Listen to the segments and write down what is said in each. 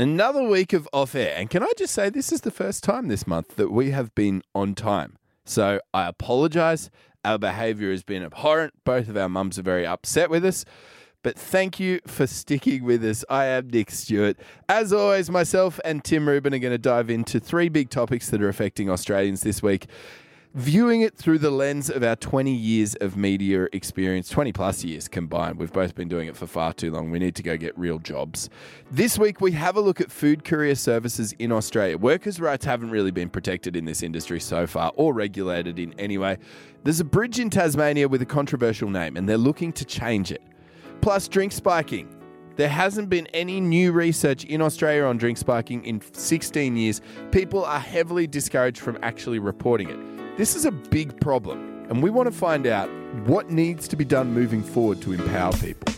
Another week of off air. And can I just say, this is the first time this month that we have been on time. So I apologize. Our behavior has been abhorrent. Both of our mums are very upset with us. But thank you for sticking with us. I am Nick Stewart. As always, myself and Tim Rubin are going to dive into three big topics that are affecting Australians this week viewing it through the lens of our 20 years of media experience, 20 plus years combined. We've both been doing it for far too long. We need to go get real jobs. This week, we have a look at food courier services in Australia. Workers' rights haven't really been protected in this industry so far or regulated in any way. There's a bridge in Tasmania with a controversial name, and they're looking to change it. Plus, drink spiking. There hasn't been any new research in Australia on drink spiking in 16 years. People are heavily discouraged from actually reporting it. This is a big problem, and we want to find out what needs to be done moving forward to empower people.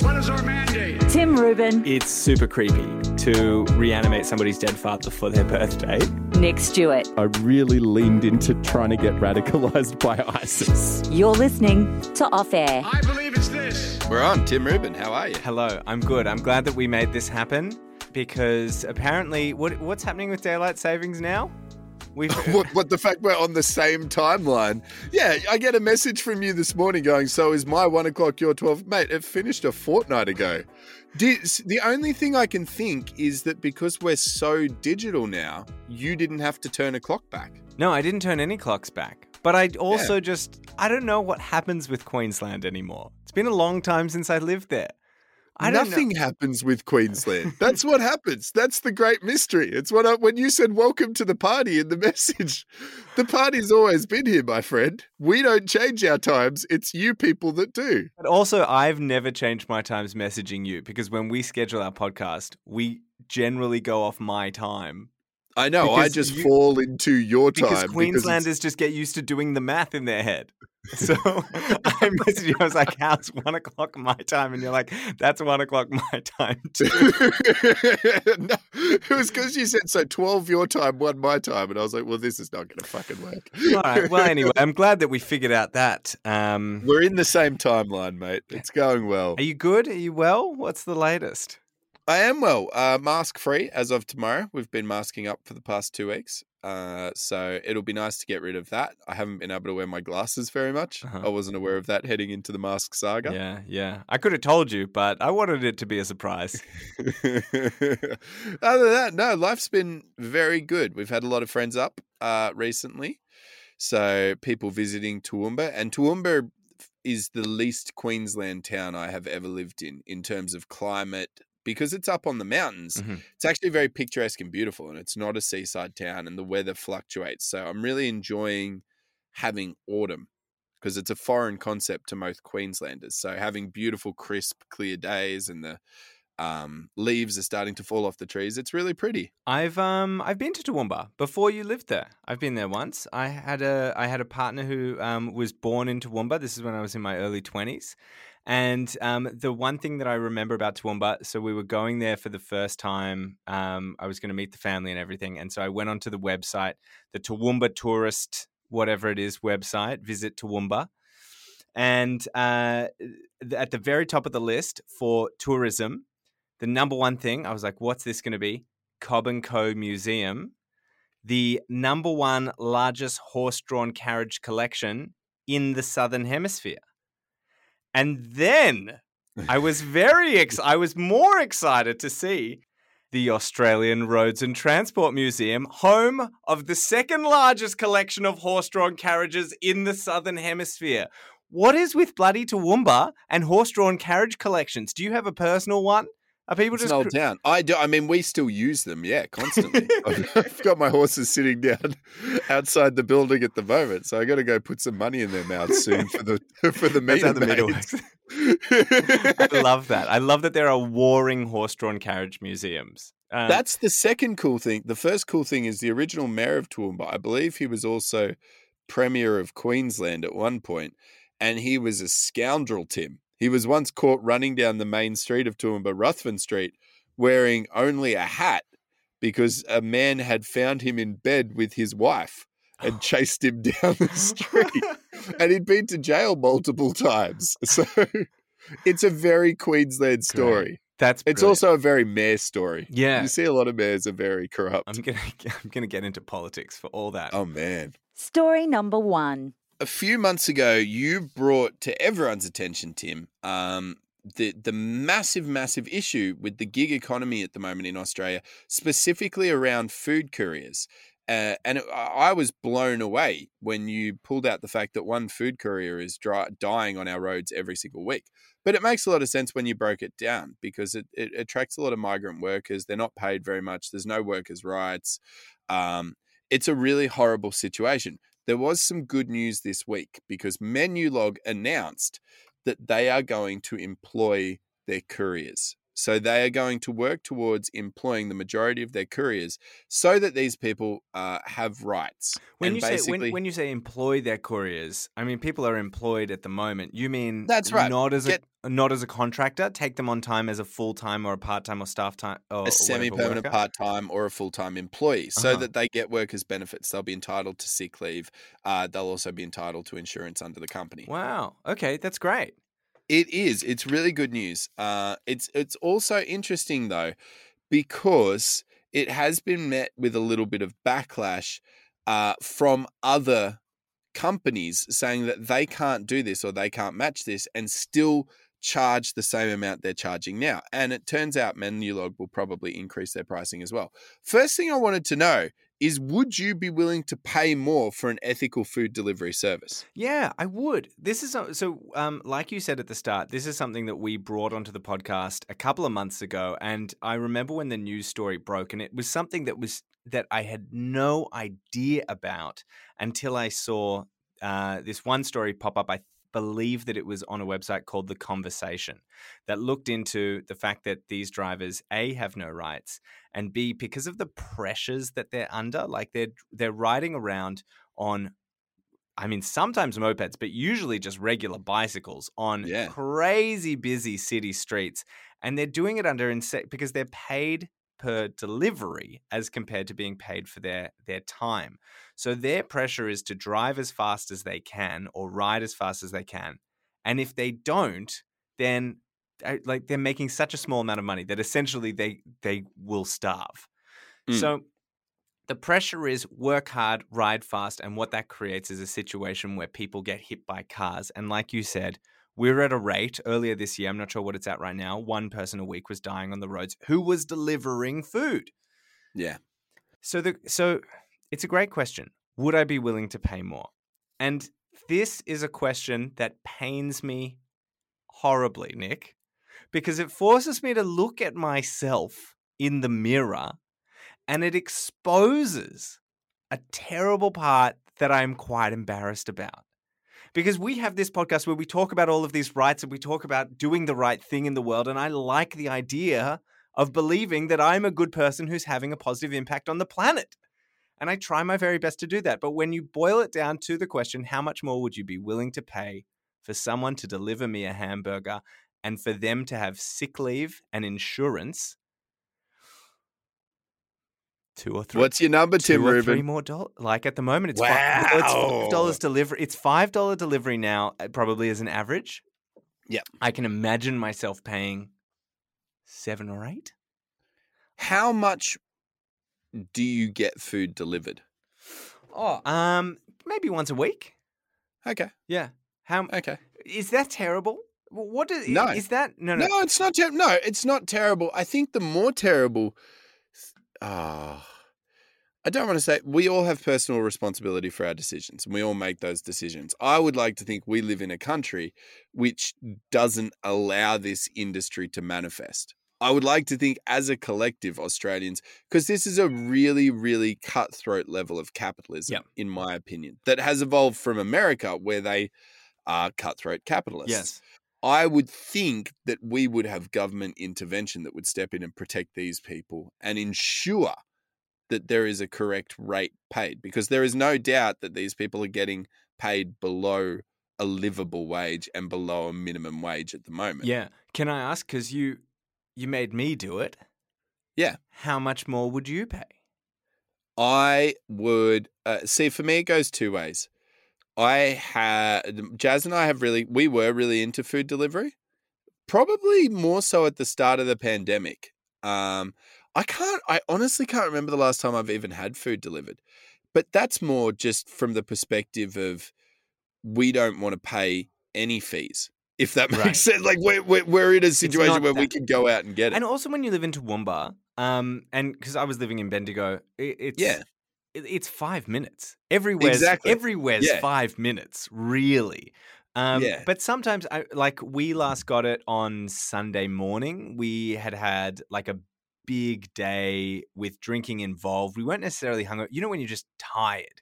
What is our mandate? Tim Rubin, It's super creepy to reanimate somebody's dead father for their birthday. Nick Stewart. I really leaned into trying to get radicalized by ISIS. You're listening to Off Air. I believe it's this. We're on. Tim Rubin, how are you? Hello, I'm good. I'm glad that we made this happen because apparently, what what's happening with daylight savings now? We've what, what the fact we're on the same timeline? Yeah, I get a message from you this morning going, "So is my one o'clock your twelve, mate? It finished a fortnight ago." Did, the only thing I can think is that because we're so digital now, you didn't have to turn a clock back. no, I didn't turn any clocks back. But I also just I don't know what happens with Queensland anymore. It's been a long time since I lived there. I don't know. Nothing happens with Queensland. That's what happens. That's the great mystery. It's what I, when you said "Welcome to the party" in the message. The party's always been here, my friend. We don't change our times. It's you people that do. But also, I've never changed my times messaging you because when we schedule our podcast, we generally go off my time I know. I just you- fall into your time because it's- Queenslanders just get used to doing the math in their head. So I messaged you. I was like, "How's one o'clock my time?" And you're like, "That's one o'clock my time too." no, it was because you said so. Twelve your time, one my time, and I was like, "Well, this is not going to fucking work." All right. Well, anyway, I'm glad that we figured out that. Um, We're in the same timeline, mate. It's going well. are you good? Are you well? What's the latest? I am well. Uh, mask free as of tomorrow. We've been masking up for the past two weeks, uh, so it'll be nice to get rid of that. I haven't been able to wear my glasses very much. Uh-huh. I wasn't aware of that heading into the mask saga. Yeah, yeah. I could have told you, but I wanted it to be a surprise. Other than that, no, life's been very good. We've had a lot of friends up uh, recently. So people visiting Toowoomba, and Toowoomba is the least Queensland town I have ever lived in in terms of climate because it's up on the mountains. Mhm. It's actually very picturesque and beautiful, and it's not a seaside town, and the weather fluctuates. So I'm really enjoying having autumn because it's a foreign concept to most Queenslanders. So having beautiful, crisp, clear days and the um, leaves are starting to fall off the trees. It's really pretty. I've um I've been to Toowoomba before you lived there. I've been there once. I had a I had a partner who um was born in Toowoomba. This is when I was in my early twenties. And um, the one thing that I remember about Toowoomba, so we were going there for the first time. Um, I was going to meet the family and everything, and so I went onto the website, the Toowoomba tourist, whatever it is, website. Visit Toowoomba, and uh, at the very top of the list for tourism, the number one thing I was like, "What's this going to be?" Cobb and Co Museum, the number one largest horse-drawn carriage collection in the southern hemisphere. And then I was very ex- I was more excited to see the Australian Roads and Transport Museum, home of the second largest collection of horse-drawn carriages in the southern hemisphere. What is with bloody Toowoomba and horse-drawn carriage collections? Do you have a personal one? Are people It's just an old town. I do. I mean, we still use them. Yeah, constantly. I've, got my horses sitting down outside the building at the moment, so I got to go put some money in their mouths soon for the for the meter the maids. I love that. I love that there are warring horse-drawn carriage museums. Um, That's the second cool thing. The first cool thing is the original mayor of Toowoomba. I believe he was also premier of Queensland at one point, and he was a scoundrel, Tim. He was once caught running down the main street of Toowoomba, Ruthven Street, wearing only a hat because a man had found him in bed with his wife and oh. chased him down the street. and he'd been to jail multiple times. So it's a very Queensland story. That's It's brilliant. also a very mayor story. Yeah. You see a lot of mayors are very corrupt. I'm gonna I'm gonna get into politics for all that. oh man. Story number one. A few months ago, you brought to everyone's attention, Tim, um, the the massive, massive issue with the gig economy at the moment in Australia, specifically around food couriers. Uh, and it, I was blown away when you pulled out the fact that one food courier is dry, dying on our roads every single week. But it makes a lot of sense when you broke it down because it, it attracts a lot of migrant workers. They're not paid very much. There's no workers' rights. Um, it's a really horrible situation. There was some good news this week because Menulog announced that they are going to employ their couriers. So they are going to work towards employing the majority of their couriers so that these people uh, have rights. When And you say when, when you say employ their couriers, I mean people are employed at the moment. You mean That's right. Not as Get- a not as a contractor. Take them on time as a full time or a part time or staff time or a semi-permanent worker? part-time or a full-time employee so Uh-huh. that they get workers benefits they'll be entitled to sick leave uh, they'll also be entitled to insurance under the company Wow. Okay, that's great. It is. It's really good news. Uh, it's it's also interesting though, because it has been met with a little bit of backlash uh, from other companies saying that they can't do this or they can't match this and still charge the same amount they're charging now. And it turns out Menulog will probably increase their pricing as well. First thing I wanted to know is would you be willing to pay more for an ethical food delivery service? Yeah, I would. This is so-. Um, like you said at the start, this is something that we brought onto the podcast a couple of months ago, and I remember when the news story broke, and it was something that was that I had no idea about until I saw uh, this one story pop up. I believe that it was on a website called The Conversation that looked into the fact that these drivers a have no rights and b because of the pressures that they're under, like they're they're riding around on I mean, sometimes mopeds, but usually just regular bicycles on Yeah. crazy busy city streets. And they're doing it under inse- because they're paid per delivery as compared to being paid for their their time. So their pressure is to drive as fast as they can or ride as fast as they can. And if they don't, then uh, like they're making such a small amount of money that essentially they they will starve. Mm. So the pressure is work hard, ride fast, and what that creates is a situation where people get hit by cars. And like you said, we're at a rate earlier this year, I'm not sure what it's at right now, one person a week was dying on the roads who was delivering food. Yeah. So the so it's a great question. Would I be willing to pay more? And this is a question that pains me horribly, Nick, because it forces me to look at myself in the mirror and it exposes a terrible part that I'm quite embarrassed about. Because we have this podcast where we talk about all of these rights and we talk about doing the right thing in the world. And I like the idea of believing that I'm a good person who's having a positive impact on the planet. And I try my very best to do that. But when you boil it down to the question, how much more would you be willing to pay for someone to deliver me a hamburger and for them to have sick leave and insurance? Two or three. What's your number, Tim two or three more dollars. Like at the moment, it's five, it's five dollars delivery. It's five dollar delivery now, uh, probably as an average. Yeah, I can imagine myself paying seven or eight. How much do you get food delivered? Oh, um, maybe once a week. Okay. Yeah. How Okay. is that terrible? Wh- What is No. is that? No, no. No, it's not terrible. No, it's not terrible. I think the more terrible. Ah. I don't want to say we all have personal responsibility for our decisions and we all make those decisions. I would like to think we live in a country which doesn't allow this industry to manifest. I would like to think as a collective Australians because this is a really really cutthroat level of capitalism Yep. in my opinion that has evolved from America where they are cutthroat capitalists. Yes. I would think that we would have government intervention that would step in and protect these people and ensure that there is a correct rate paid because there is no doubt that these people are getting paid below a livable wage and below a minimum wage at the moment. Yeah. Can I ask? Because you you made me do it. Yeah. How much more would you pay? I would uh, see for me it goes two ways. I had Jazz and I have really we were really into food delivery probably more so at the start of the pandemic. Um, I can't. I honestly can't remember the last time I've even had food delivered. But that's more just from the perspective of we don't want to pay any fees. If that makes Right. sense, like we're, we're we're in a situation where we that- can go out and get it. And also when you live in Toowoomba, um, and because I was living in Bendigo, it, it's Yeah. It, it's five minutes. Everywhere's Exactly. everywhere's Yeah. five minutes, really. Um, Yeah. But sometimes, I, like we last got it on Sunday morning. We had had like a big day with drinking involved. We weren't necessarily hungover. You know when you're just tired.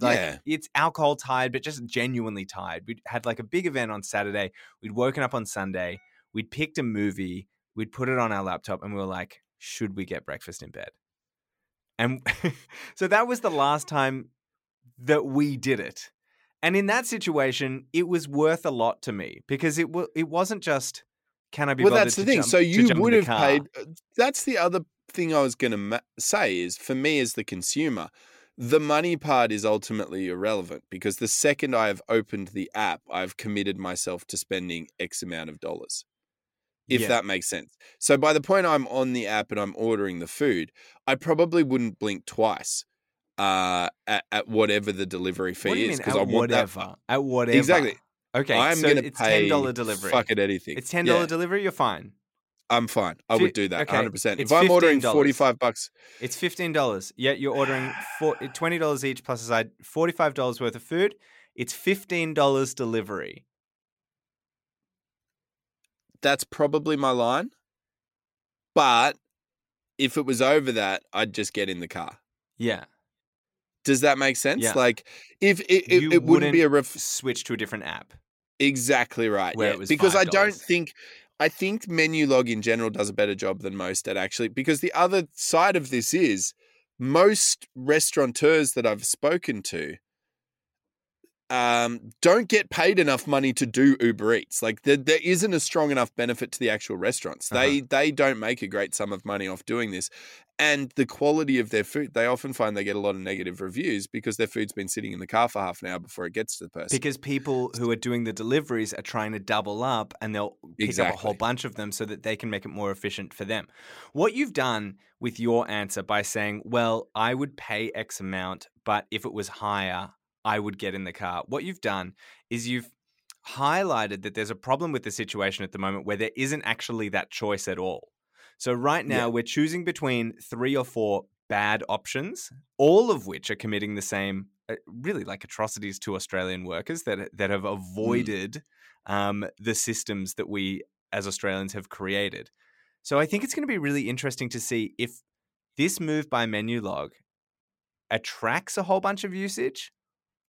Like Yeah. it's alcohol tired, but just genuinely tired. We'd had like a big event on Saturday. We'd woken up on Sunday. We'd picked a movie. We'd put it on our laptop, and we were like, "Should we get breakfast in bed?" And so that was the last time that we did it. And in that situation, it was worth a lot to me because it wa- it wasn't just can I be well, bothered that's the to thing. jump- so you would have paid. uh, That's the other thing I was going to ma- say is for me as the consumer, the money part is ultimately irrelevant because the second I have opened the app, I've committed myself to spending X amount of dollars. If Yeah. that makes sense. So by the point I'm on the app and I'm ordering the food, I probably wouldn't blink twice uh, at, at whatever the delivery fee What is because I want that. whatever? At whatever. Exactly. Okay, I'm so going to it's pay ten dollar delivery. Fuck it, anything. It's ten dollar Yeah, delivery. You're fine. I'm fine. I would do that okay, 100. percent If I'm ordering $15. 45 bucks, It's fifteen dollars. Yet you're ordering four, twenty dollars each plus a side. Forty five dollars worth of food. It's fifteen dollars delivery. That's probably my line. But if it was over that, I'd just get in the car. Yeah. Does that make sense? Yeah. Like if it, it, it wouldn't be a ref- Switch to a different app. exactly right. where yeah. it was because I don't think I think Menulog in general does a better job than most at actually because the other side of this is most restaurateurs that I've spoken to um, don't get paid enough money to do Uber Eats. Like there, there isn't a strong enough benefit to the actual restaurants. They they don't make a great sum of money off doing this, and the quality of their food. They often find they get a lot of negative reviews because their food's been sitting in the car for half an hour before it gets to the person. Because people who are doing the deliveries are trying to double up and they'll pick up a whole bunch of them so that they can make it more efficient for them. What you've done with your answer by saying, well, I would pay X amount, but if it was higher, I would get in the car. What you've done is you've highlighted that there's a problem with the situation at the moment where there isn't actually that choice at all. So right now Yeah. we're choosing between three or four bad options, all of which are committing the same, uh, really like atrocities to Australian workers that that have avoided um, the systems that we as Australians have created. So I think it's going to be really interesting to see if this move by Menulog attracts a whole bunch of usage,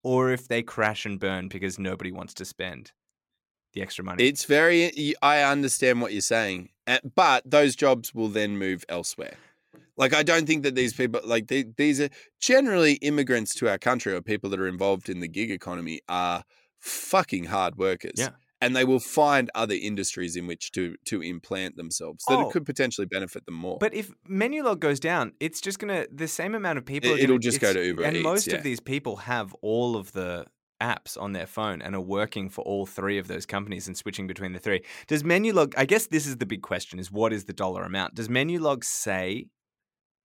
or if they crash and burn because nobody wants to spend the extra money. It's very. I understand what you're saying, uh, but those jobs will then move elsewhere. Like I don't think that these people, like they, these are generally immigrants to our country or people that are involved in the gig economy, are fucking hard workers. Yeah. And they will find other industries in which to to implant themselves that Oh. it could potentially benefit them more. But if Menulog goes down, it's just gonna the same amount of people. It, it'll just go to Uber and Eats, most yeah. of these people have all of the apps on their phone and are working for all three of those companies and switching between the three. Does Menulog? I guess this is the big question: is what is the dollar amount? Does Menulog say?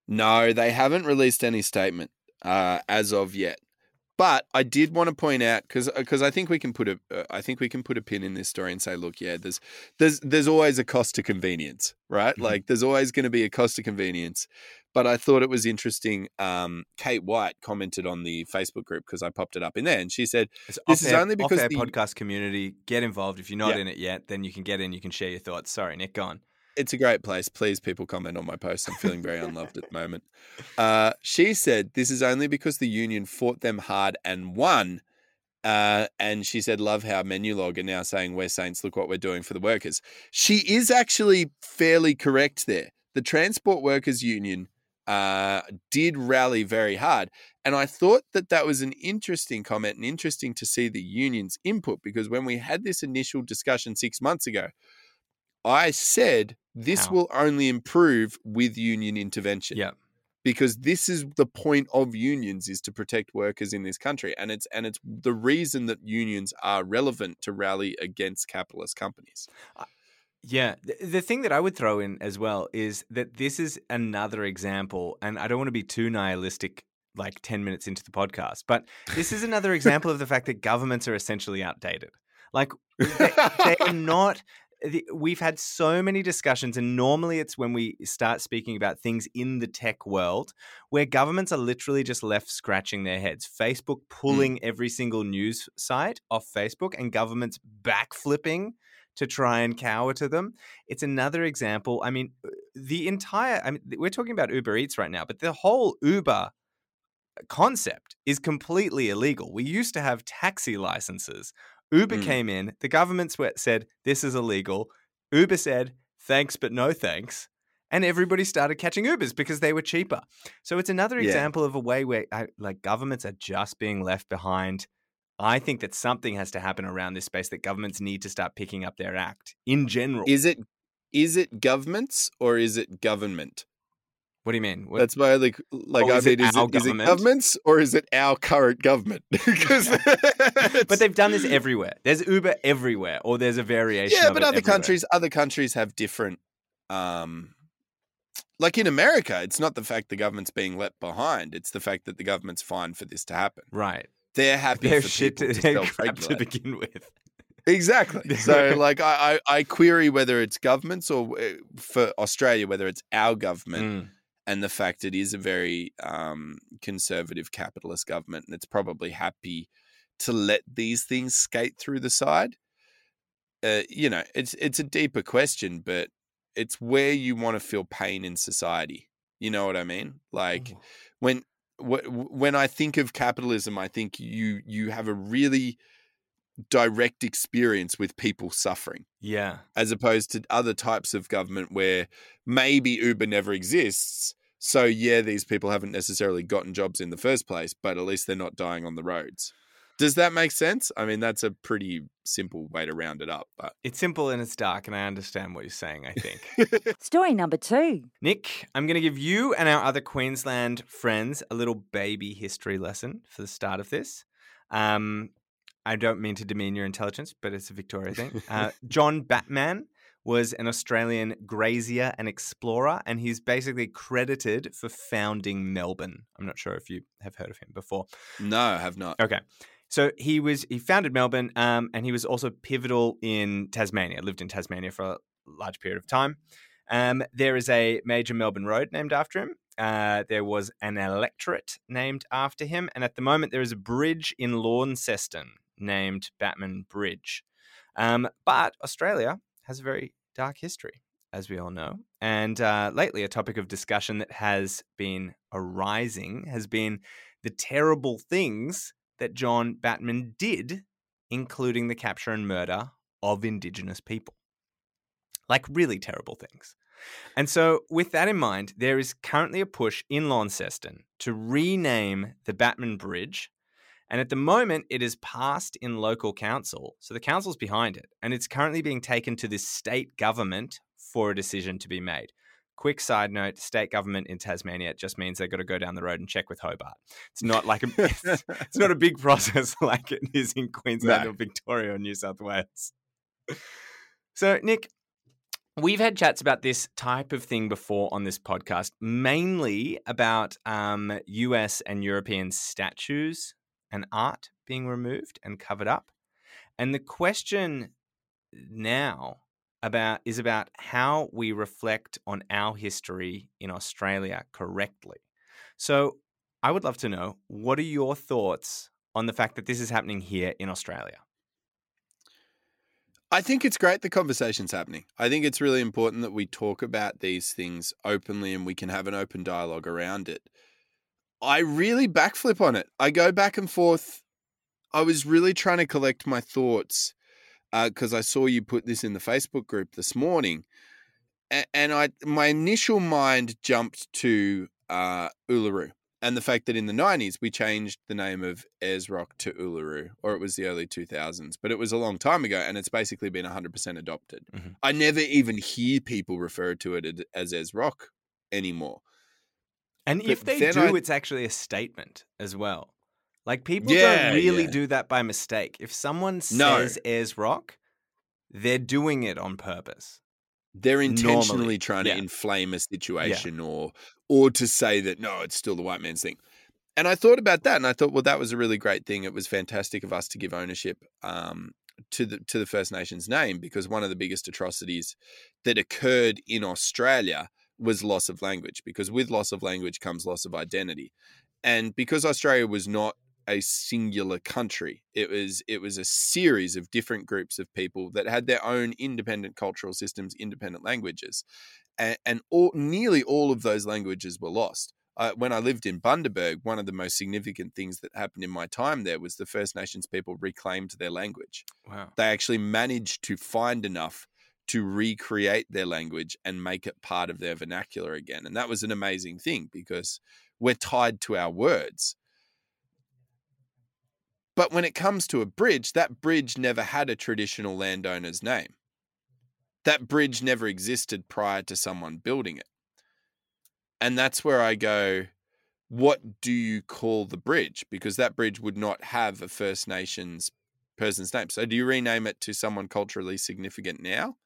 No, they haven't released any statement uh, as of yet. But I did want to point out because because I think we can put a uh, I think we can put a pin in this story and say, look, yeah, there's there's there's always a cost to convenience, right? Mhm. Like there's always going to be a cost to convenience. But I thought it was interesting. Um, Kate White commented on the Facebook group because I popped it up in there, and she said, It's This is only because the- podcast community get involved. If you're not Yeah. in it yet, then you can get in. You can share your thoughts. Sorry, Nick, go on. It's a great place. Please, people comment on my post. I'm feeling very unloved at the moment. Uh, she said this is only because the union fought them hard and won. Uh, and she said, "Love how Menulog are now saying we're saints. Look what we're doing for the workers." She is actually fairly correct there. The Transport Workers Union uh, did rally very hard, and I thought that that was an interesting comment and interesting to see the union's input because when we had this initial discussion six months ago, I said this How? will only improve with union intervention. Yeah. Because this is the point of unions is to protect workers in this country. And it's and it's the reason that unions are relevant to rally against capitalist companies. Yeah. The, the thing that I would throw in as well is that this is another example, and I don't want to be too nihilistic like 10 minutes into the podcast, but this is another example of the fact that governments are essentially outdated. Like, they, they are not. The- We've had so many discussions, and normally it's when we start speaking about things in the tech world where governments are literally just left scratching their heads. Facebook pulling every single news site off Facebook, and governments backflipping to try and cower to them. It's another example. I mean, uh, the entire, I mean, we're talking about Uber Eats right now, but the whole Uber concept is completely illegal. We used to have taxi licenses. Uber Mm. came in, the government said, this is illegal. Uber said, thanks, but no thanks. And everybody started catching Ubers because they were cheaper. So it's another Yeah. example of a way where I, like governments are just being left behind. I think that something has to happen around this space that governments need to start picking up their act in general. Is it is it governments or is it government? What do you mean? What- That's my only like. Oh, I is it mean, is our it, is it government? governments or is it our current government? Because but they've done this everywhere. There's Uber everywhere, or there's a variation. yeah, but other everywhere. countries, other countries have different. Um, like in America, it's not the fact the government's being left behind; it's the fact that the government's fine for this to happen. right? They're happy They're for shit. To, they're crap to begin with. Exactly. So, like, I, I, I query whether it's governments or uh, for Australia, whether it's our government Mm. And the fact it is a very um, conservative capitalist government and it's probably happy to let these things skate through the side. Uh, you know, it's it's a deeper question, but it's where you want to feel pain in society. You know what I mean? Like when wh- when I think of capitalism, I think you you have a really direct experience with people suffering Yeah. as opposed to other types of government where maybe Uber never exists. So yeah, these people haven't necessarily gotten jobs in the first place, but at least they're not dying on the roads. Does that make sense? I mean, that's a pretty simple way to round it up, but It's simple and it's dark, and I understand what you're saying. I think. Story number two. Nick, I'm going to give you and our other Queensland friends a little baby history lesson for the start of this. Um, I don't mean to demean your intelligence, but it's a Victoria thing. Uh, John Batman was an Australian grazier and explorer, and he's basically credited for founding Melbourne. I'm not sure if you have heard of him before. no, I have not. Okay. So he was he founded Melbourne, um, and he was also pivotal in Tasmania. Lived in Tasmania for a large period of time. Um, there is a major Melbourne road named after him. Uh, there was an electorate named after him, and at the moment there is a bridge in Launceston named Batman Bridge. Um, but Australia has a very dark history, as we all know. And uh, lately, a topic of discussion that has been arising has been the terrible things that John Batman did, including the capture and murder of Indigenous people. Like, really terrible things. And so, with that in mind, there is currently a push in Launceston to rename the Batman Bridge. And at the moment, it is passed in local council. So the council's behind it. And it's currently being taken to the state government for a decision to be made. Quick side note state government in Tasmania just means they've got to go down the road and check with Hobart. It's not like a, it's, it's not a big process like it is in Queensland No. or Victoria or New South Wales. So, Nick, we've had chats about this type of thing before on this podcast, mainly about um, US and European statues and art being removed and covered up. And the question now about is about how we reflect on our history in Australia correctly. So, I would love to know what are your thoughts on the fact that this is happening here in Australia? I think it's great the conversation's happening. I think it's really important that we talk about these things openly and we can have an open dialogue around it. I really backflip on it. I go back and forth. I was really trying to collect my thoughts because I saw you put this in the Facebook group this morning, A- and I my initial mind jumped to uh, Uluru and the fact that in the nineties we changed the name of Ayers Rock to Uluru, or it was the early two thousands, but it was a long time ago, and it's basically been hundred percent adopted. Mhm. I never even hear people refer to it as Ayers Rock anymore. And But if they do, I- it's actually a statement as well. Like people Yeah, don't really yeah. do that by mistake. If someone No. says Ayers Rock, they're doing it on purpose. They're intentionally Normally, trying yeah. to inflame a situation or or to say that no, it's still the white man's thing. And I thought about that and I thought, well, that was a really great thing. It was fantastic of us to give ownership um, to the to the First Nations name because one of the biggest atrocities that occurred in Australia was loss of language because with loss of language comes loss of identity. And because Australia was not a singular country, it was it was a series of different groups of people that had their own independent cultural systems, independent languages. And, and all, nearly all of those languages were lost. Uh, when I lived in Bundaberg, one of the most significant things that happened in my time there was the First Nations people reclaimed their language Wow. they actually managed to find enough to recreate their language and make it part of their vernacular again. And that was an amazing thing because we're tied to our words. But when it comes to a bridge, that bridge never had a traditional landowner's name. That bridge never existed prior to someone building it. And that's where I go, what do you call the bridge? Because that bridge would not have a First Nations person's name. So do you rename it to someone culturally significant now?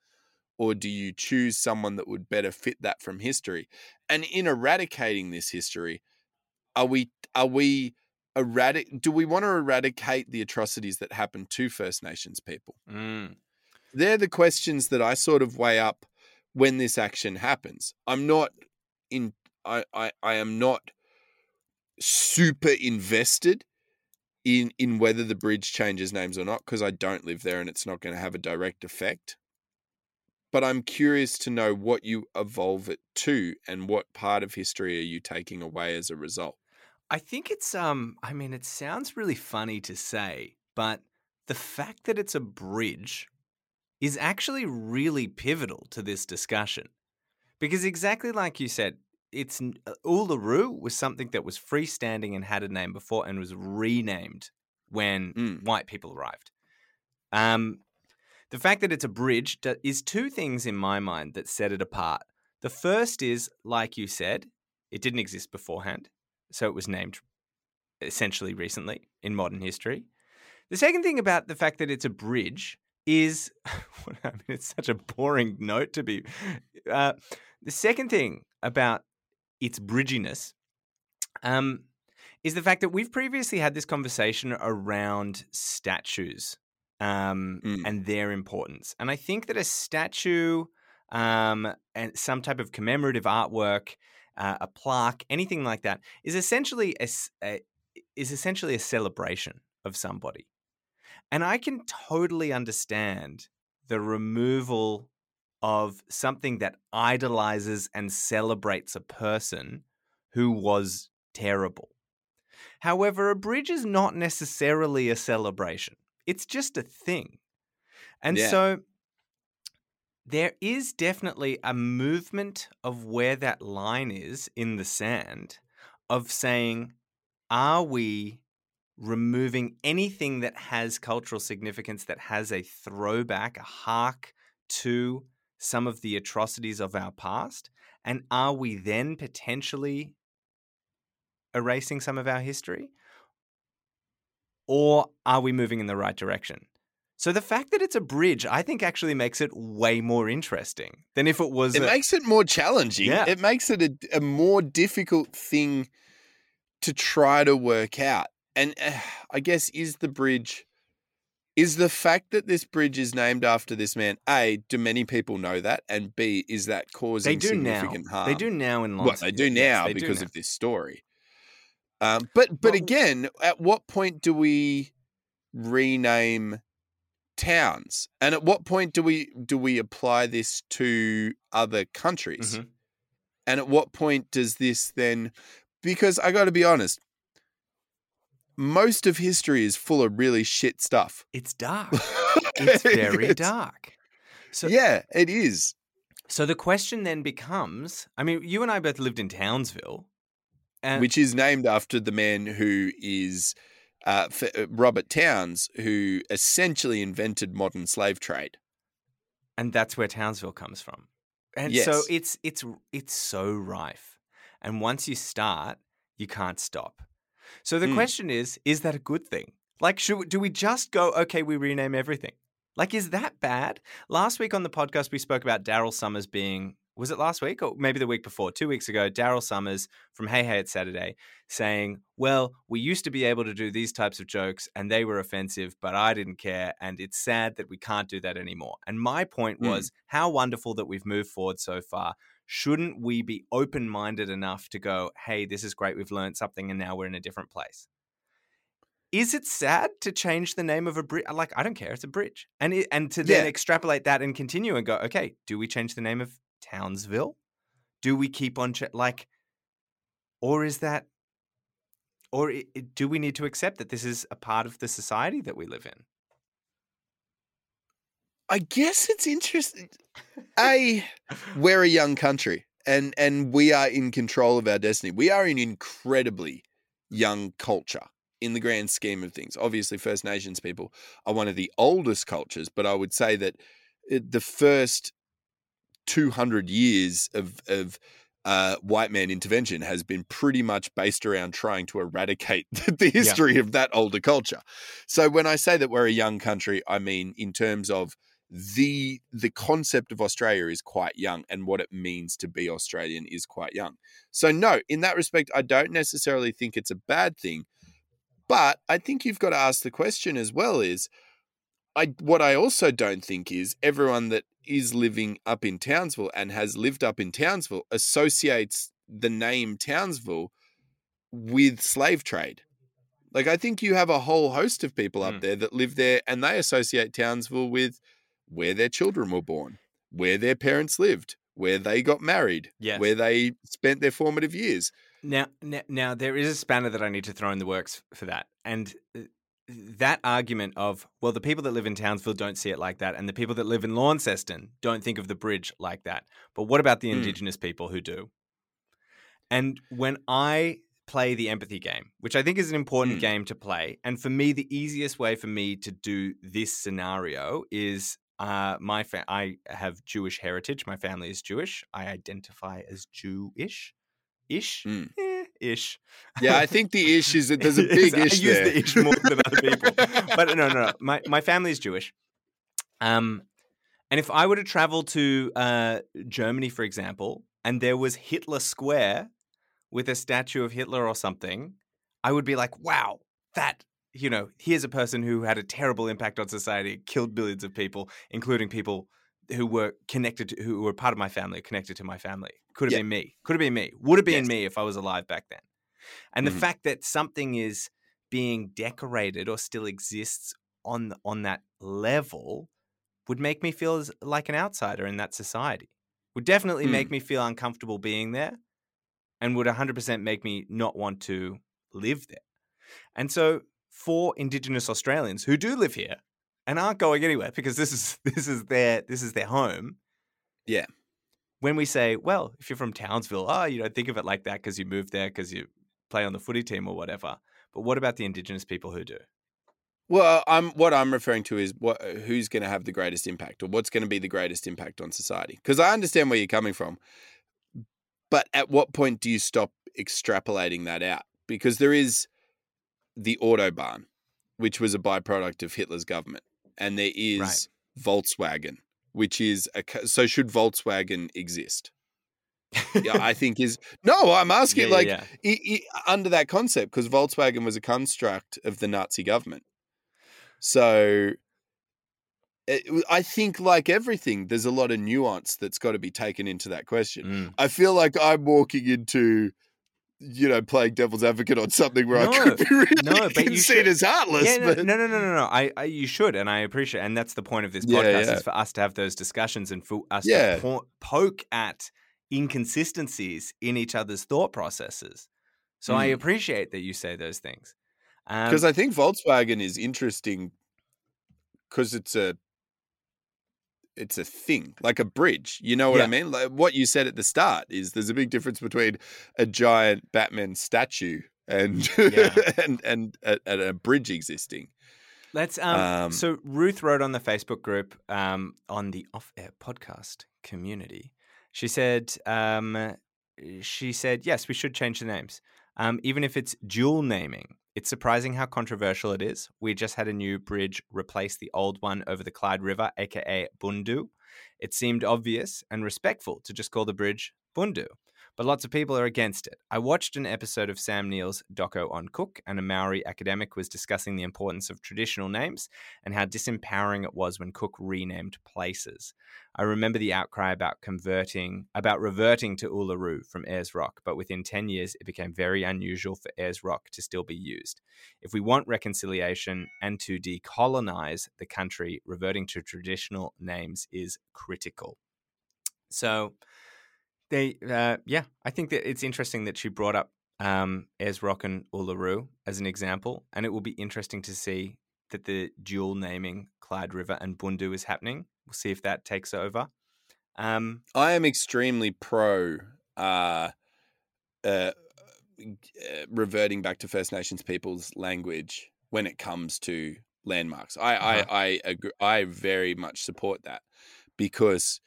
Or do you choose someone that would better fit that from history? And in eradicating this history, are we are we eradic do we want to eradicate the atrocities that happened to First Nations people? Mm. They're the questions that I sort of weigh up when this action happens. I'm not in I, I, I am not super invested in in whether the bridge changes names or not because I don't live there and it's not going to have a direct effect. But I'm curious to know what you evolve it to and what part of history are you taking away as a result. I think it's um I mean it sounds really funny to say, but the fact that it's a bridge is actually really pivotal to this discussion. Because exactly like you said, it's uh, Uluru was something that was freestanding and had a name before and was renamed when Mm. white people arrived. Um the fact that it's a bridge is two things in my mind that set it apart. The first is like you said, it didn't exist beforehand. So it was named essentially recently in modern history. The second thing about the fact that it's a bridge is, I mean, it's such a boring note to be. Uh, the second thing about its bridginess um, is the fact that we've previously had this conversation around statues um, Mm. and their importance. And I think that a statue um, and some type of commemorative artwork, uh, a plaque, anything like that, is essentially a, a- is essentially a celebration of somebody. And I can totally understand the removal of something that idolizes and celebrates a person who was terrible. However, a bridge is not necessarily a celebration, it's just a thing. And Yeah. so there is definitely a movement of where that line is in the sand of saying, are we removing anything that has cultural significance, that has a throwback, a hark to some of the atrocities of our past? And are we then potentially erasing some of our history? Or are we moving in the right direction? So the fact that it's a bridge, I think, actually makes it way more interesting than if it was. It a- makes it more challenging. Yeah. It makes it a, a more difficult thing to try to work out. And uh, I guess is the bridge is the fact that this bridge is named after this man. A, do many people know that? And B, is that causing they do now. harm? They do now in Well, they do yes, now they do because now. of this story. Um, but but again, at what point do we rename towns? And at what point do we do we apply this to other countries? Mhm. And at what point does this then? Because I got to be honest, most of history is full of really shit stuff. It's dark. It's very It's- dark. So yeah, it is. So the question then becomes I mean, you and I both lived in Townsville. And which is named after the man who is uh, uh, Robert Towns, who essentially invented modern slave trade. and that's where Townsville comes from. And so it's it's it's so rife. And once you start, you can't stop. So the Mm. question is, is that a good thing? Like should do we just go okay, we rename everything? Like, is that bad? Last week on the podcast, we spoke about Daryl Somers being, was it last week or maybe the week before? Two weeks ago, Daryl Somers from Hey Hey It's Saturday saying, Well, we used to be able to do these types of jokes and they were offensive, but I didn't care. And it's sad that we can't do that anymore. And my point Mm. was how wonderful that we've moved forward so far. Shouldn't we be open minded enough to go, Hey, this is great. We've learned something and now we're in a different place? Is it sad to change the name of a bridge? Like, I don't care. It's a bridge. And, it, and to then Yeah. extrapolate that and continue and go, okay, do we change the name of Townsville? Do we keep on, ch- like, or is that, or i- i- do we need to accept that this is a part of the society that we live in? I guess it's interesting. A, we're a young country, and and we are in control of our destiny. We are an incredibly young culture in the grand scheme of things. Obviously, First Nations people are one of the oldest cultures, but I would say that uh, the first two hundred years of of uh, white man intervention has been pretty much based around trying to eradicate the history of that older culture. So when I say that we're a young country, I mean in terms of the the concept of Australia is quite young and what it means to be Australian is quite young. So no, in that respect I don't necessarily think it's a bad thing. But I think you've got to ask the question as well is I what I also don't think is everyone that is living up in Townsville and has lived up in Townsville associates the name Townsville with slave trade. Like I think you have a whole host of people up Mm. there that live there and they associate Townsville with where their children were born, where their parents lived, where they got married, Yes. where they spent their formative years. Now, now, now, there is a spanner that I need to throw in the works for that, and uh, that argument of well, the people that live in Townsville don't see it like that, and the people that live in Launceston don't think of the bridge like that. But what about the Mm. Indigenous people who do? And when I play the empathy game, which I think is an important Mm. game to play, and for me, the easiest way for me to do this scenario is. Uh, my fa- I have Jewish heritage. My family is Jewish. I identify as Jewish, ish, Mm. Eh, ish. Yeah, I think the ish is that there's a big I ish use there. the ish more than other people. But no, no, no. My my family is Jewish. Um, and if I were to travel to uh, Germany, for example, and there was Hitler Square with a statue of Hitler or something, I would be like, wow, that you know, here's a person who had a terrible impact on society, killed billions of people, including people who were connected to, who were part of my family, connected to my family. Could have Yeah. been me. Could have been me. Would have been Yes. me if I was alive back then. And Mhm. the fact that something is being decorated or still exists on on that level would make me feel as, like an outsider in that society. Would definitely make me feel uncomfortable being there and would 100% make me not want to live there. And so for indigenous Australians who do live here and aren't going anywhere because this is this is their this is their home. Yeah. When we say, well, if you're from Townsville, oh, you don't think of it like that because you moved there because you play on the footy team or whatever. But what about the indigenous people who do? Well, I'm what I'm referring to is what uh, who's going to have the greatest impact, or what's going to be the greatest impact on society. Because I understand where you're coming from, but at what point do you stop extrapolating that out? Because there is the autobahn, which was a byproduct of Hitler's government, and there is Right. Volkswagen, which is a so should Volkswagen exist? Yeah, I think is no. I'm asking Yeah, yeah, like yeah. i- i- under that concept because Volkswagen was a construct of the Nazi government. So it, I think, like everything, there's a lot of nuance that's got to be taken into that question. Mm. I feel like I'm walking into, you know, playing devil's advocate on something where No, I could be really no, but you should- as heartless. Yeah, no, but no, no, no, no, no. I, I, you should, and I appreciate, and that's the point of this podcast yeah. is for us to have those discussions and for us Yeah. to po- poke at inconsistencies in each other's thought processes. So I Mm. appreciate that you say those things. Um, because I think Volkswagen is interesting because it's a it's a thing like a bridge. You know what Yeah. I mean? Like what you said at the start is there's a big difference between a giant Batman statue and Yeah. and and a, and a bridge existing. Let's. Um, Um, so Ruth wrote on the Facebook group um, on the off-air podcast community. She said, um, she said, yes, we should change the names, um, even if it's dual naming. It's surprising how controversial it is. We just had a new bridge replace the old one over the Clyde River, aka Bundu. It seemed obvious and respectful to just call the bridge Bundu, but lots of people are against it. I watched an episode of Sam Neill's doco on Cook, and a Maori academic was discussing the importance of traditional names and how disempowering it was when Cook renamed places. I remember the outcry about converting, about reverting to Uluru from Ayers Rock, but within 10 years, it became very unusual for Ayers Rock to still be used. If we want reconciliation and to decolonize the country, reverting to traditional names is critical. So, they, uh, yeah, I think that it's interesting that she brought up um, Ayers Rock and Uluru as an example, and it will be interesting to see that the dual naming Clyde River and Bundu is happening. We'll see if that takes over. Um, I am extremely pro uh, uh, uh, reverting back to First Nations people's language when it comes to landmarks. I Uh-huh. I I, agree, I very much support that because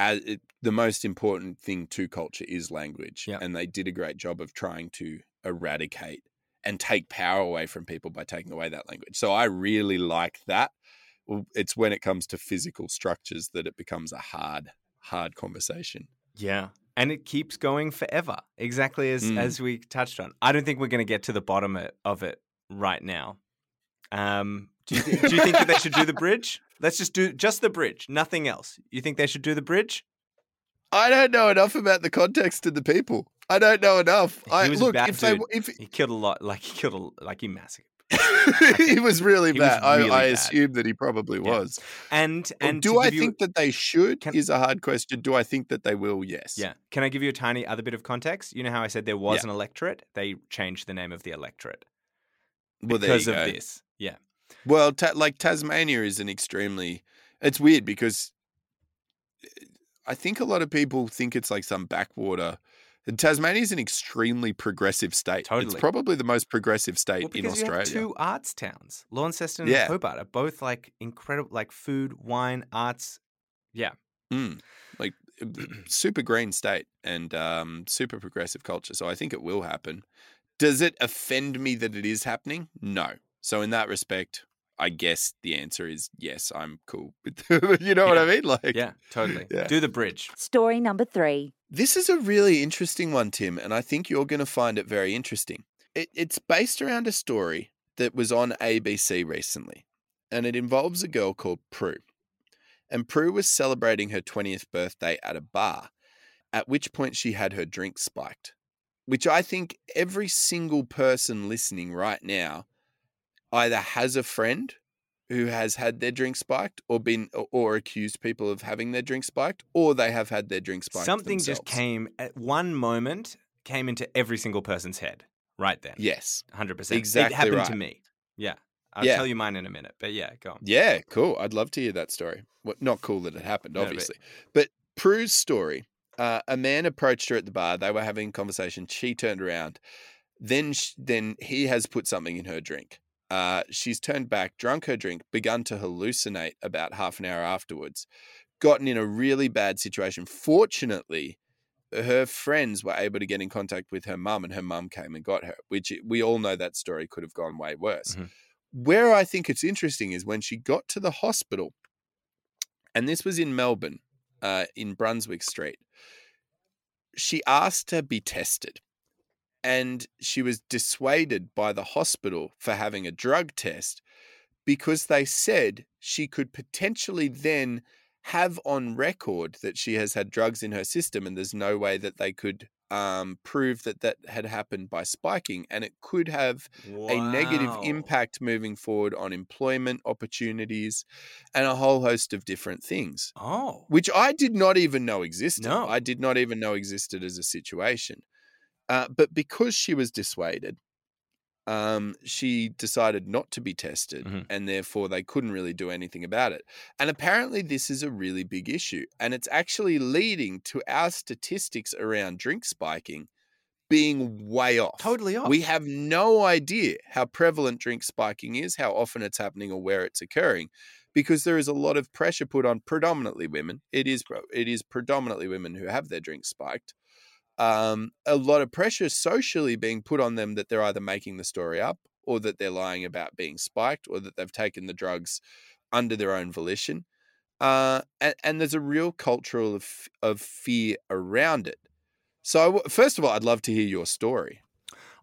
as it, the most important thing to culture is language, Yeah. and they did a great job of trying to eradicate and take power away from people by taking away that language. So I really like that. It's when it comes to physical structures that it becomes a hard, hard conversation. yeah, and it keeps going forever, exactly as Mm. as we touched on. I don't think we're going to get to the bottom of it right now. Um, do you, thi- do you think that they should do the bridge? Let's just do just the bridge, nothing else. You think they should do the bridge? I don't know enough about the context of the people. I don't know enough. He I was look if they if He killed a lot, like he killed a, like he massacred. he was really He was bad. really I, I bad. assume that he probably Yeah. was. And oh, and do I you- think that they should? Can- is a hard question. Do I think that they will? Yes. Yeah. Can I give you a tiny other bit of context? You know how I said there was Yeah. an electorate? They changed the name of the electorate Well, because of go. this. Yeah. Well, ta- like Tasmania is an extremely. It's weird because I think a lot of people think it's like some backwater. And Tasmania is an extremely progressive state. Totally. It's probably the most progressive state Well, in because you Australia. have two arts towns. Launceston Yeah. and Hobart are both like incredible, like food, wine, arts. Yeah. Mm, like uh, super green state and um, super progressive culture. So I think it will happen. Does it offend me that it is happening? No. So in that respect, I guess the answer is yes. I'm cool with. you know what I mean? Like, Yeah, totally. Yeah. Do the bridge. Story number three. This is a really interesting one, Tim, and I think you're going to find it very interesting. It, it's based around a story that was on ABC recently, and it involves a girl called Prue. And Prue was celebrating her 20th birthday at a bar, at which point she had her drink spiked, which I think every single person listening right now either has a friend who has had their drink spiked or been or, or accused people of having their drink spiked or they have had their drink spiked Something just came at one moment, came into every single person's head right then. Yes. 100%. Exactly It happened right. to me. Yeah. I'll Yeah. tell you mine in a minute, but yeah, go on. Yeah, cool. I'd love to hear that story. Well, not cool that it happened, No, but- obviously. But Prue's story, uh, a man approached her at the bar. They were having a conversation. She turned around. Then, sh- then he has put something in her drink. Uh, she's turned back, drunk her drink, begun to hallucinate about half an hour afterwards, gotten in a really bad situation. Fortunately, her friends were able to get in contact with her mum, and her mum came and got her, which we all know that story could have gone way worse. Mhm. Where I think it's interesting is when she got to the hospital, and this was in Melbourne, uh, in Brunswick Street, she asked to be tested. And she was dissuaded by the hospital for having a drug test because they said she could potentially then have on record that she has had drugs in her system, and there's no way that they could um, prove that that had happened by spiking, and it could have a negative impact moving forward on employment opportunities and a whole host of different things, Oh. which I did not even know existed. No. I did not even know existed as a situation. Uh, but because she was dissuaded, um, she decided not to be tested, Mhm. and therefore they couldn't really do anything about it. And apparently, this is a really big issue, and it's actually leading to our statistics around drink spiking being way off. Totally off. We have no idea how prevalent drink spiking is, how often it's happening, or where it's occurring, because there is a lot of pressure put on predominantly women. It is it is predominantly women who have their drinks spiked. Um, a lot of pressure socially being put on them that they're either making the story up or that they're lying about being spiked, or that they've taken the drugs under their own volition. Uh, and, and there's a real cultural of, of fear around it. So, first of all, I'd love to hear your story.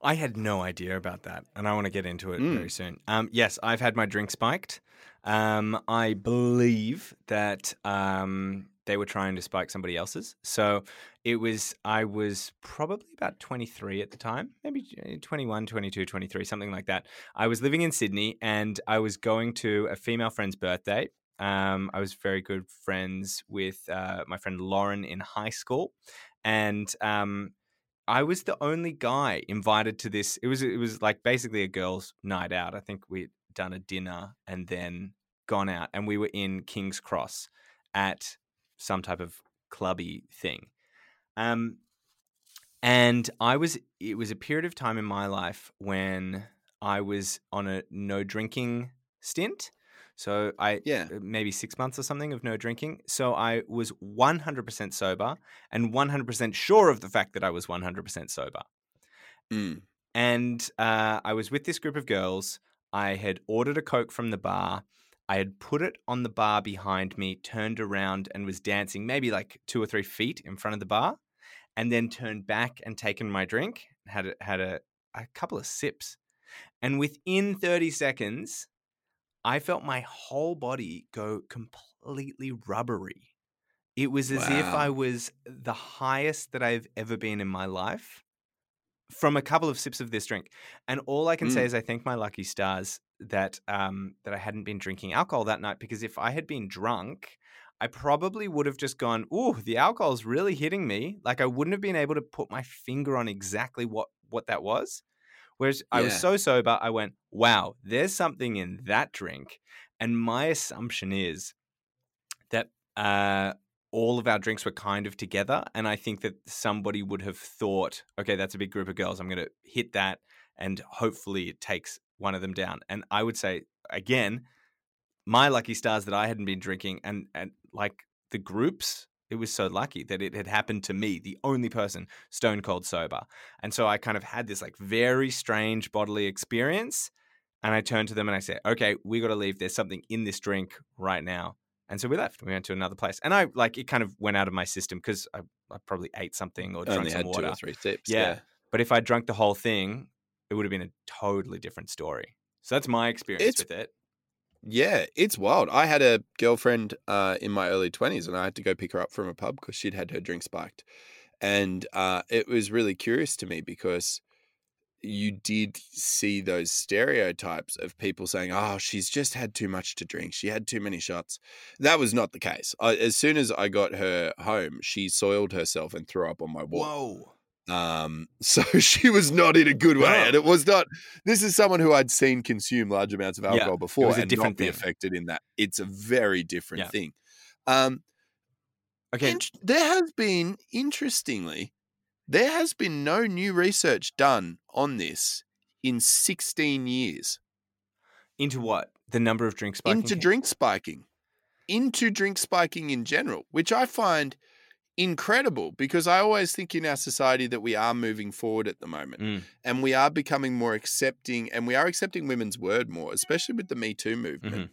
I had no idea about that, and I want to get into it Mm. very soon. Um, yes, I've had my drink spiked. Um, I believe that um, they were trying to spike somebody else's. So it was, I was probably about 23 at the time, maybe uh, 21, 22, 23, something like that. I was living in Sydney and I was going to a female friend's birthday. Um, I was very good friends with uh, my friend Lauren in high school. And um, I was the only guy invited to this. It was it was like basically a girls' night out. I think we'd done a dinner and then gone out, and we were in King's Cross at some type of clubby thing. Um, and I was. It was a period of time in my life when I was on a no drinking stint. So I Yeah. uh, maybe six months or something of no drinking. So I was 100% sober and 100% sure of the fact that I was 100% sober. Mm. And uh, I was with this group of girls. I had ordered a Coke from the bar. I had put it on the bar behind me, turned around and was dancing maybe like two or three feet in front of the bar, and then turned back and taken my drink, had a, had a, a couple of sips. And within 30 seconds, I felt my whole body go completely rubbery. It was as if I was the highest that I've ever been in my life from a couple of sips of this drink. And all I can say Mm. is I thank my lucky stars that um that I hadn't been drinking alcohol that night because if I had been drunk, I probably would have just gone, "Ooh, the alcohol's really hitting me." Like I wouldn't have been able to put my finger on exactly what what that was. Whereas I was so sober, I went, "Wow, there's something in that drink." And my assumption is that uh all of our drinks were kind of together. And I think that somebody would have thought, okay, that's a big group of girls. I'm going to hit that. And hopefully it takes one of them down. And I would say, again, my lucky stars that I hadn't been drinking and, and like the groups, it was so lucky that it had happened to me, the only person stone cold sober. And so I kind of had this like very strange bodily experience. And I turned to them and I said, okay, we got to leave. There's something in this drink right now. And so we left. We went to another place, and I like it. Kind of went out of my system because I, I probably ate something or drank Only some had water. two or three sips. Yeah. Yeah. But if I drank the whole thing, it would have been a totally different story. So that's my experience It's- with it. Yeah, it's wild. I had a girlfriend uh, in my early 20s and I had to go pick her up from a pub because she'd had her drink spiked. And uh, it was really curious to me because you did see those stereotypes of people saying, oh, she's just had too much to drink. She had too many shots. That was not the case. I, as soon as I got her home, she soiled herself and threw up on my wall. Whoa. Um, so she was not in a good way, and it was not. This is someone who I'd seen consume large amounts of Yeah, alcohol before and not be thing. affected in that. It's a very different Yeah. thing. Um, Okay. int- there has been, interestingly, there has been no new research done on this in 16 years Into what? The number of drinks spiking? into drink spiking, into drink spiking in general, which I find incredible because I always think in our society that we are moving forward at the moment Mm. and we are becoming more accepting and we are accepting women's word more, especially with the Me Too movement.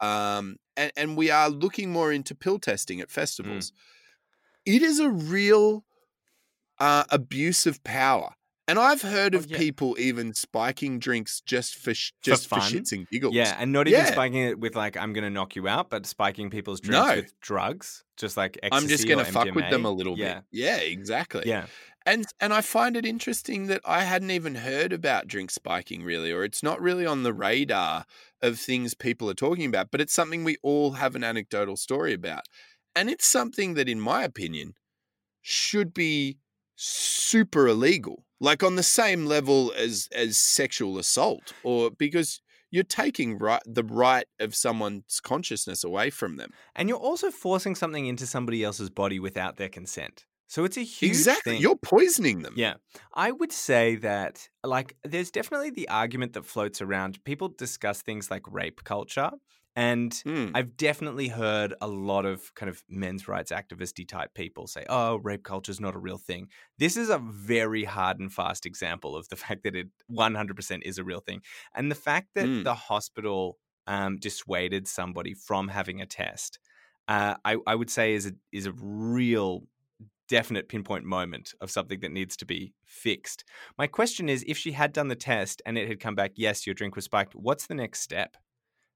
Um, and, and we are looking more into pill testing at festivals. It is a real uh, abuse of power. And I've heard Oh, of yeah. people even spiking drinks just for sh- just for, fun? shits and giggles. Yeah, and not even Yeah. spiking it with like I'm gonna knock you out, but spiking people's drinks No. with drugs, just like ecstasy I'm just going going to to fuck with them a little yeah. bit. Yeah, exactly. Yeah, And and I find it interesting that I hadn't even heard about drink spiking really, or it's not really on the radar of things people are talking about, but it's something we all have an anecdotal story about. And it's something that, in my opinion, should be super illegal. Like on the same level as as sexual assault, or because you're taking right the right of someone's consciousness away from them. and you're also forcing something into somebody else's body without their consent. So it's a huge exactly. thing. You're poisoning them. Yeah. I would say that, like, there's definitely the argument that floats around. People discuss things like rape culture. And Hmm. I've definitely heard a lot of kind of men's rights activisty type people say, "Oh, rape culture is not a real thing." This is a very hard and fast example of the fact that it 100% is a real thing, and the fact that Mm. the hospital um, dissuaded somebody from having a test, uh, I, I would say is a is a real definite pinpoint moment of something that needs to be fixed. My question is, if she had done the test and it had come back, yes, your drink was spiked. What's the next step?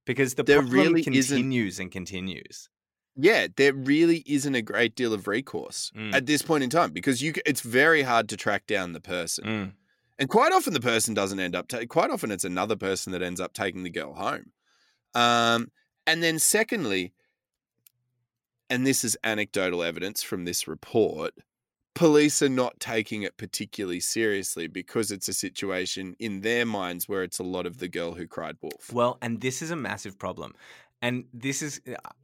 Because the There problem really isn't- continues and continues. yeah, there really isn't a great deal of recourse Mm. at this point in time because you it's very hard to track down the person. Mm. And quite often the person doesn't end up ta- quite often it's another person that ends up taking the girl home. Um and then secondly and this is anecdotal evidence from this report, police are not taking it particularly seriously because it's a situation in their minds where it's a lot of the girl who cried wolf. Well, and this is a massive problem. And this is,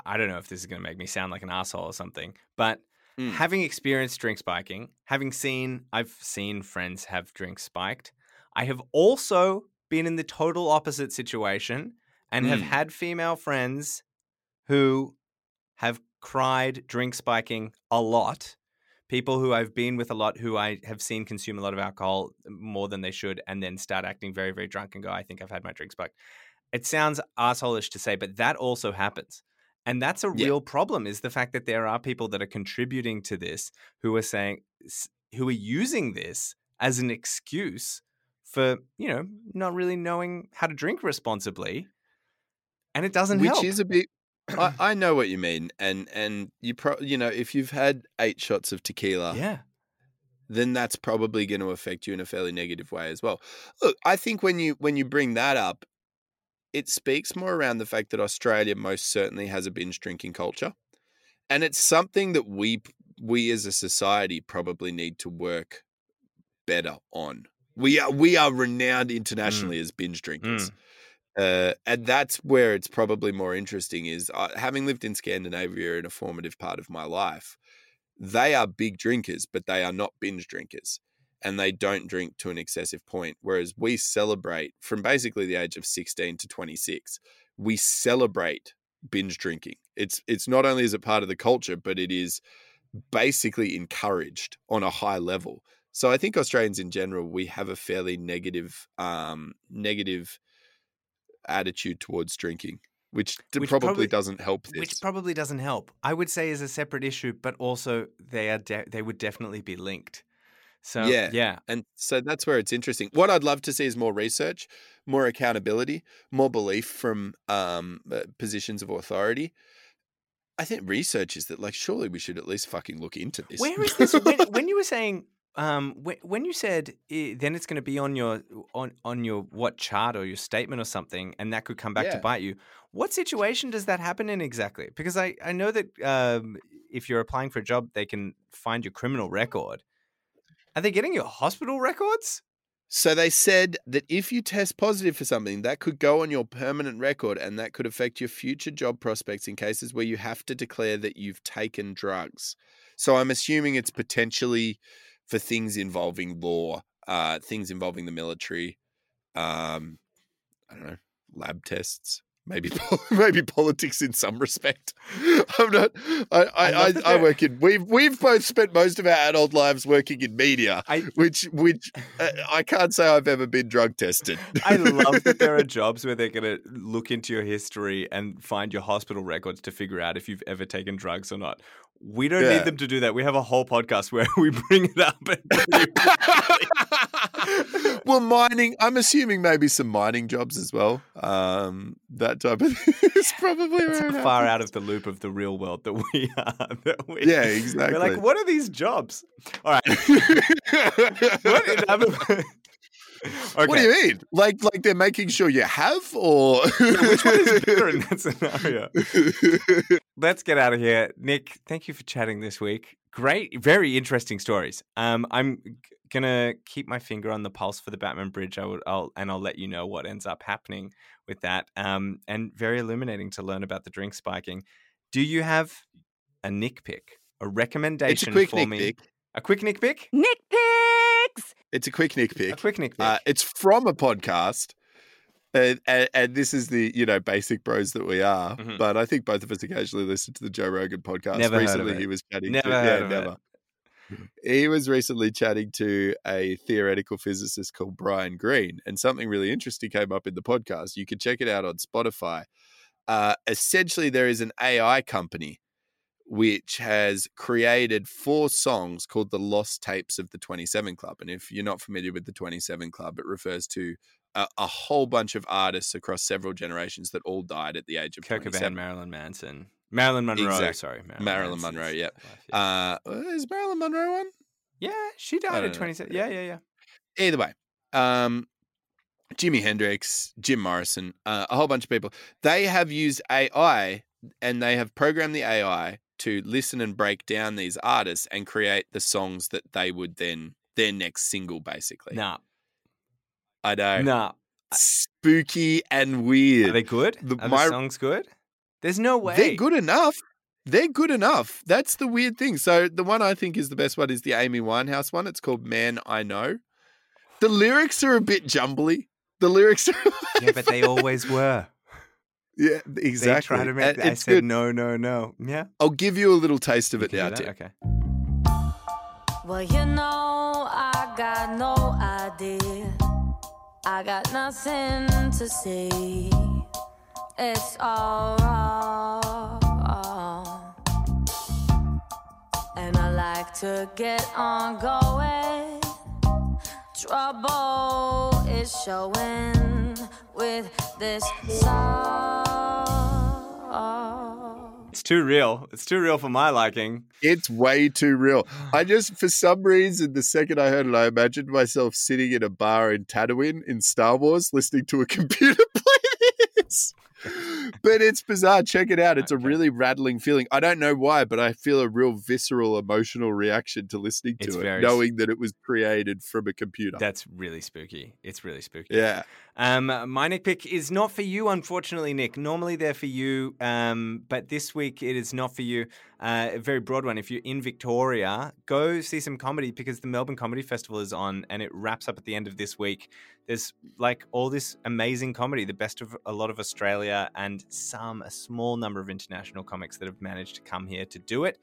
I don't know if this is going to make me sound like an asshole or something, but Mm. having experienced drink spiking, having seen, I've seen friends have drinks spiked. I have also been in the total opposite situation and have Mm. had female friends who have cried drink spiking a lot. People who I've been with a lot who I have seen consume a lot of alcohol more than they should and then start acting very, very drunk and go, I think I've had my drinks spiked. It sounds assholish to say, but that also happens. And that's a Yeah. real problem is the fact that there are people that are contributing to this who are saying, who are using this as an excuse for, you know, not really knowing how to drink responsibly. And it doesn't Which help. is a bit I, I know what you mean. And and you pro you know, if you've had eight shots of tequila, yeah. then that's probably going to affect you in a fairly negative way as well. Look, I think when you when you bring that up, it speaks more around the fact that Australia most certainly has a binge drinking culture, and it's something that we we as a society probably need to work better on. We are we are renowned mm. internationally as binge drinkers. Mm. Uh, and that's where it's probably more interesting is uh, having lived in Scandinavia in a formative part of my life, they are big drinkers, but they are not binge drinkers and they don't drink to an excessive point. Whereas we celebrate from basically the age of 16 to 26, we celebrate binge drinking. It's, it's not only is it part of the culture, but it is basically encouraged on a high level. So I think Australians in general, we have a fairly negative, um, negative attitude towards drinking, which, Which probably, probably- doesn't help this. Which probably doesn't help. I would say is a separate issue, but also they are de- they would definitely be linked. So Yeah. yeah, And so that's where it's interesting. What I'd love to see is more research, more accountability, more belief from um, uh, positions of authority. I think research is that, like, surely we should at least fucking look into this. Where is this? when, when you were saying, um, when, when you said eh, then it's going to be on your on on your what chart or your statement or something, and that could come back to bite you. What situation does that happen in exactly? Because I I know that um, if you're applying for a job, they can find your criminal record. Are they getting your hospital records? So they said that if you test positive for something, that could go on your permanent record and that could affect your future job prospects in cases where you have to declare that you've taken drugs. So I'm assuming it's potentially for things involving law, uh, things involving the military, um, I don't know, lab tests. Maybe maybe politics in some respect. I'm not. I I I, I, I work in. We've we've both spent most of our adult lives working in media I which which uh, I can't say I've ever been drug tested. I love that there are jobs where they're going to look into your history and find your hospital records to figure out if you've ever taken drugs or not. We don't Yeah. need them to do that. We have a whole podcast where we bring it up. And well, mining. I'm assuming maybe some mining jobs as well. Um, that type of probably it's where it so far happens. out of the loop of the real world that we are. That we, Yeah, We're exactly. like, what are these jobs? All right. What other... okay. What do you mean? Like, like they're making sure you have, or Yeah, which one is better in that scenario? let's get out of here. Nick, thank you for chatting this week. Great, very interesting stories. Um, I'm g- gonna keep my finger on the pulse for the Batman Bridge. I will, I'll, and I'll let you know what ends up happening with that. Um, and very illuminating to learn about the drink spiking. Do you have a Nick pick, a it's a recommendation quick for nick me? pick. A quick Nick pick. Nick picks! It's a quick nick A quick Nick pick. Uh, it's from a podcast, And, and, and this is the you know basic bros that we are. Mhm. But I think both of us occasionally listen to the Joe Rogan podcast. Never recently, he was chatting. Never to, yeah, of it. He was recently chatting to a theoretical physicist called Brian Greene, and something really interesting came up in the podcast. You can check it out on Spotify. Uh, essentially, there is an AI company which has created four songs called the Lost Tapes of the 27 Club. And if you're not familiar with the 27 Club, it refers to a, a whole bunch of artists across several generations that all died at the age of Kurt 27. Cobain, Marilyn Manson, Marilyn Monroe. Exact- Sorry, Marilyn, Marilyn Monroe, yep. wife, yeah. Uh, is Marilyn Monroe one? yeah, she died at 27. Yeah, yeah, yeah. Either way, um, Jimi Hendrix, Jim Morrison, uh, a whole bunch of people. They have used AI and they have programmed the AI to listen and break down these artists and create the songs that they would then their next single, basically. Nah, I know. nah. Spooky and weird. Are they good? The- Are my- the songs good? There's no way. They're good enough. They're good enough. That's the weird thing. So the one I think is the best one is the Amy Winehouse one. It's called "Man I Know." The lyrics are a bit jumbly. The lyrics are Yeah, but they always were. Yeah, They exactly. try to make. And I it's said good. no, no, no. Yeah. I'll give you a little taste of You it can now, Tim. Okay. Well, you know, I got no idea. I got nothing to say. It's all wrong. And I like to get on going. Trouble is showing with this song. It's too real. It's too real for my liking. It's way too real. I just, for some reason, the second I heard it, I imagined myself sitting in a bar in Tatooine in Star Wars, listening to a computer play this. But it's bizarre. Check it out. It's a really rattling feeling. I don't know why, but I feel a real visceral emotional reaction to listening to It's it, knowing that it was created from a computer. That's really spooky. It's really spooky. yeah. Um, my Nick pick is not for you, unfortunately, Nick. Normally they're for you, um, but this week it is not for you. Uh, a very broad one. If you're in Victoria, go see some comedy because the Melbourne Comedy Festival is on and it wraps up at the end of this week. There's like all this amazing comedy, the best of a lot of Australia and some, a small number of international comics that have managed to come here to do it.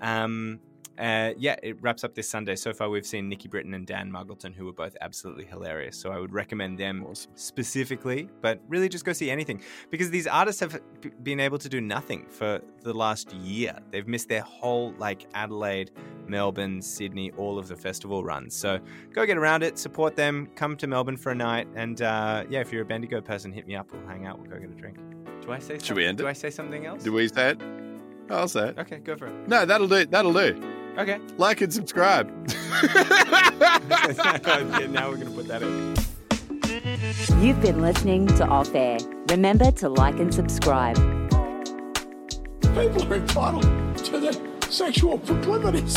Um, uh, yeah, it wraps up this Sunday. So far, we've seen Nikki Britton and Dan Muggleton, who were both absolutely hilarious. So I would recommend them Awesome. specifically, but really just go see anything because these artists have been able to do nothing for the last year. They've missed their whole like Adelaide, Melbourne, Sydney, all of the festival runs. So go get around it, support them, come to Melbourne for a night, and uh, yeah, if you're a Bendigo person, hit me up. We'll hang out. We'll go get a drink. Do I say? Should we end it? Do it? I say something else? Do we say it? I'll say it. Okay, go for it. No, that'll do. That'll do. Okay. Like and subscribe. yeah, now we're gonna put that in. You've been listening to Off Air. Remember to like and subscribe. People are entitled to their sexual proclivities.